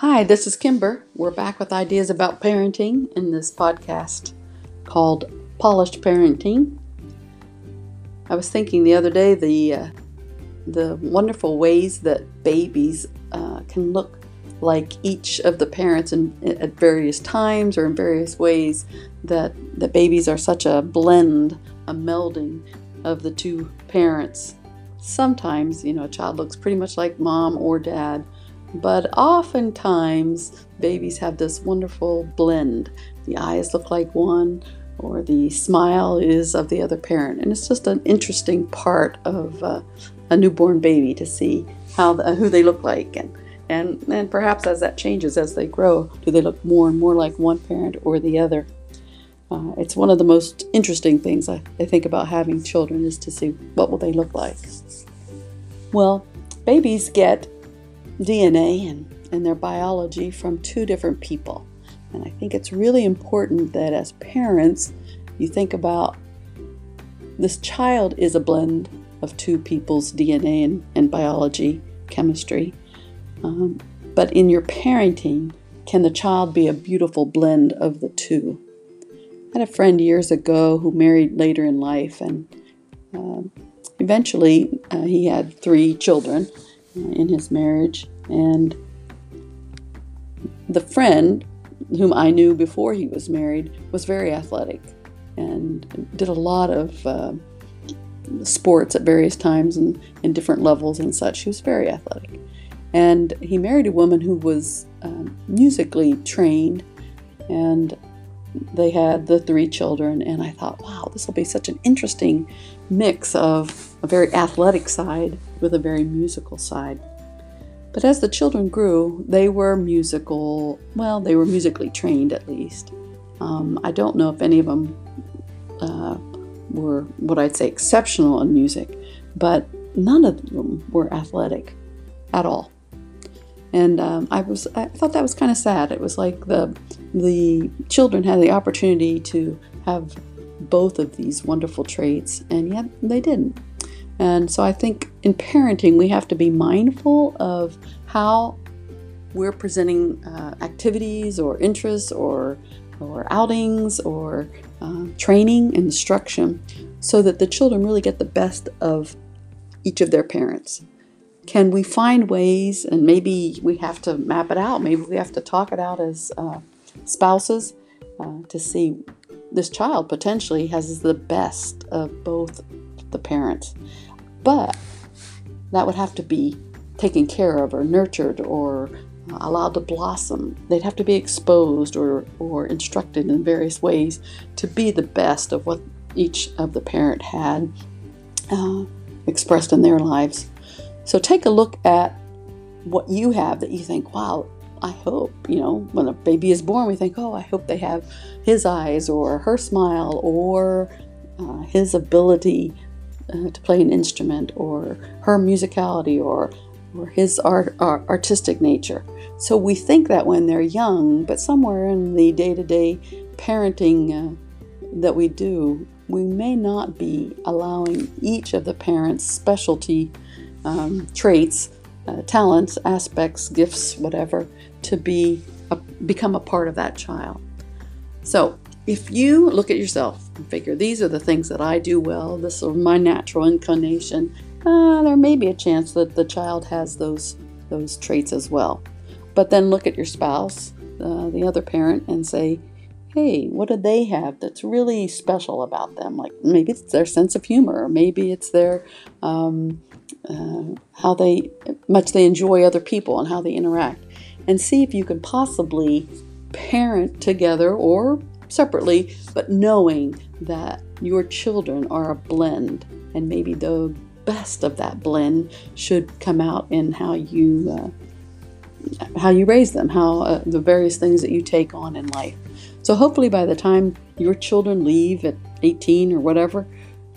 Hi, this is Kimber. We're back with ideas about parenting in this podcast called Polished Parenting. I was thinking the other day the uh, the wonderful ways that babies uh, can look like each of the parents in, at various times or in various ways that that babies are such a blend, a melding of the two parents. Sometimes, you know, a child looks pretty much like mom or dad but oftentimes, babies have this wonderful blend. The eyes look like one, or the smile is of the other parent. And it's just an interesting part of uh, a newborn baby to see how the, who they look like. And, and, and perhaps as that changes as they grow, do they look more and more like one parent or the other? Uh, it's one of the most interesting things I, I think about having children is to see what will they look like. Well, babies get DNA and, and their biology from two different people. And I think it's really important that as parents, you think about this child is a blend of two people's DNA and, and biology, chemistry. Um, but in your parenting, can the child be a beautiful blend of the two? I had a friend years ago who married later in life, and uh, eventually uh, he had three children in his marriage. And the friend whom I knew before he was married was very athletic and did a lot of uh, sports at various times and in different levels and such. He was very athletic. And he married a woman who was um, musically trained, and they had the three children. And I thought, wow, this will be such an interesting mix of a very athletic side with a very musical side. But as the children grew, they were musical, well, they were musically trained at least. Um, I don't know if any of them uh, were what I'd say exceptional in music, but none of them were athletic at all. And um, I was I thought that was kind of sad. It was like the the children had the opportunity to have both of these wonderful traits, and yet they didn't. And so I think in parenting, we have to be mindful of how we're presenting uh, activities or interests or, or outings or uh, training and instruction so that the children really get the best of each of their parents. Can we find ways, and maybe we have to map it out, maybe we have to talk it out as uh, spouses uh, to see this child potentially has the best of both the parents. But that would have to be taken care of or nurtured or allowed to blossom. They'd have to be exposed or, or instructed in various ways to be the best of what each of the parent had uh, expressed in their lives. So take a look at what you have that you think, wow, I hope, you know, when a baby is born, we think, oh, I hope they have his eyes or her smile or uh, his ability uh, to play an instrument or her musicality or or his art, art, artistic nature. So we think that when they're young, but somewhere in the day-to-day parenting uh, that we do, we may not be allowing each of the parents' specialty um, traits, uh, talents, aspects, gifts, whatever, to be a, become a part of that child. So if you look at yourself and figure these are the things that I do well, this is my natural inclination, uh, there may be a chance that the child has those those traits as well. But then look at your spouse, uh, the other parent, and say, hey, what do they have that's really special about them? Like maybe it's their sense of humor, or maybe it's their um, uh, how they much they enjoy other people and how they interact, and see if you can possibly parent together or separately, but knowing that your children are a blend and maybe the best of that blend should come out in how you uh, how you raise them, how uh, the various things that you take on in life. So hopefully by the time your children leave at 18 or whatever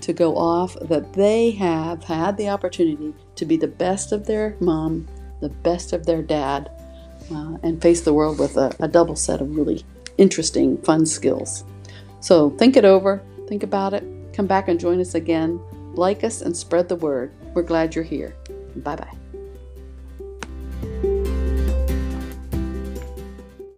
to go off that they have had the opportunity to be the best of their mom, the best of their dad, uh, and face the world with a, a double set of really interesting, fun skills. So think it over, think about it, come back and join us again. Like us and spread the word. We're glad you're here. Bye bye.